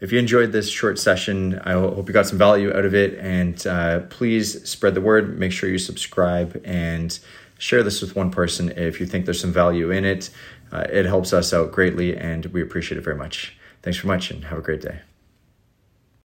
If you enjoyed this short session, I hope you got some value out of it. And uh, please spread the word. Make sure you subscribe and share this with one person if you think there's some value in it. Uh, it helps us out greatly, and we appreciate it very much. Thanks very much, and have a great day.